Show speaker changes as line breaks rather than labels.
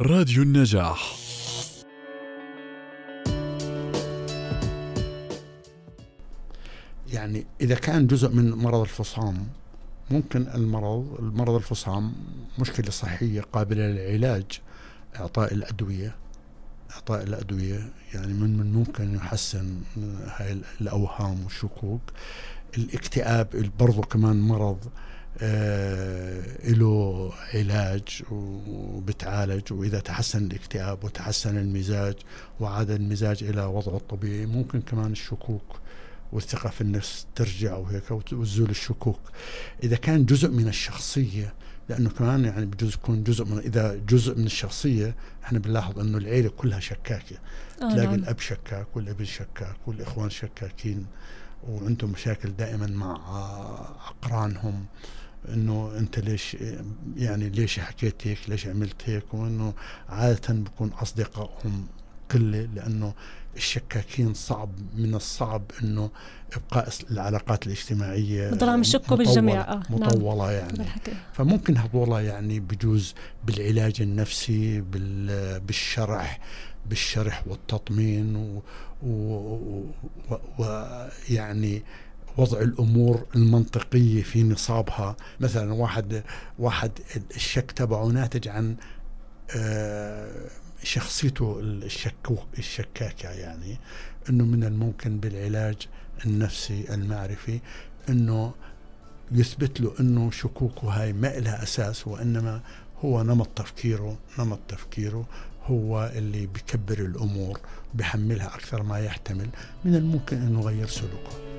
راديو النجاح.
يعني إذا كان جزء من مرض الفصام ممكن المرض المرض الفصام مشكلة صحية قابلة للعلاج إعطاء الأدوية إعطاء الأدوية يعني من ممكن يحسن هاي الأوهام والشكوك الاكتئاب برضو كمان مرض له علاج وبتعالج وإذا تحسن الاكتئاب وتحسن المزاج وعاد المزاج إلى وضعه الطبيعي ممكن كمان الشكوك والثقة في النفس ترجع وهيك وتزول الشكوك. إذا كان جزء من الشخصية لأنه كمان يعني بجوز يكون جزء من إذا جزء من الشخصية إحنا بنلاحظ إنه العيلة كلها شكاكة.
آه
تلاقي
نعم.
الأب شكاك والابن شكاك والإخوان شكاكين وعندهم مشاكل دائما مع أقرانهم إنه أنت ليش يعني ليش حكيت هيك ليش عملت هيك وإنه عادة بكون أصدقائهم قلة لأنه الشكاكين صعب من الصعب إنه إبقاء العلاقات الاجتماعية
بضل عم يشكوا بالجميع آه
مطولة
نعم.
يعني
بالحكي.
فممكن هذولا يعني بجوز بالعلاج النفسي بال- بالشرح بالشرح والتطمين و- و- و- ويعني وضع الأمور المنطقية في نصابها. مثلا واحد واحد الشك تبعه ناتج عن آه، شخصيته الشكوك الشكاكة يعني إنه من الممكن بالعلاج النفسي المعرفي إنه يثبت له إنه شكوكه هاي ما لها أساس وإنما هو نمط تفكيره نمط تفكيره هو اللي بكبر الأمور بحملها أكثر ما يحتمل من الممكن إنه يغير سلوكه.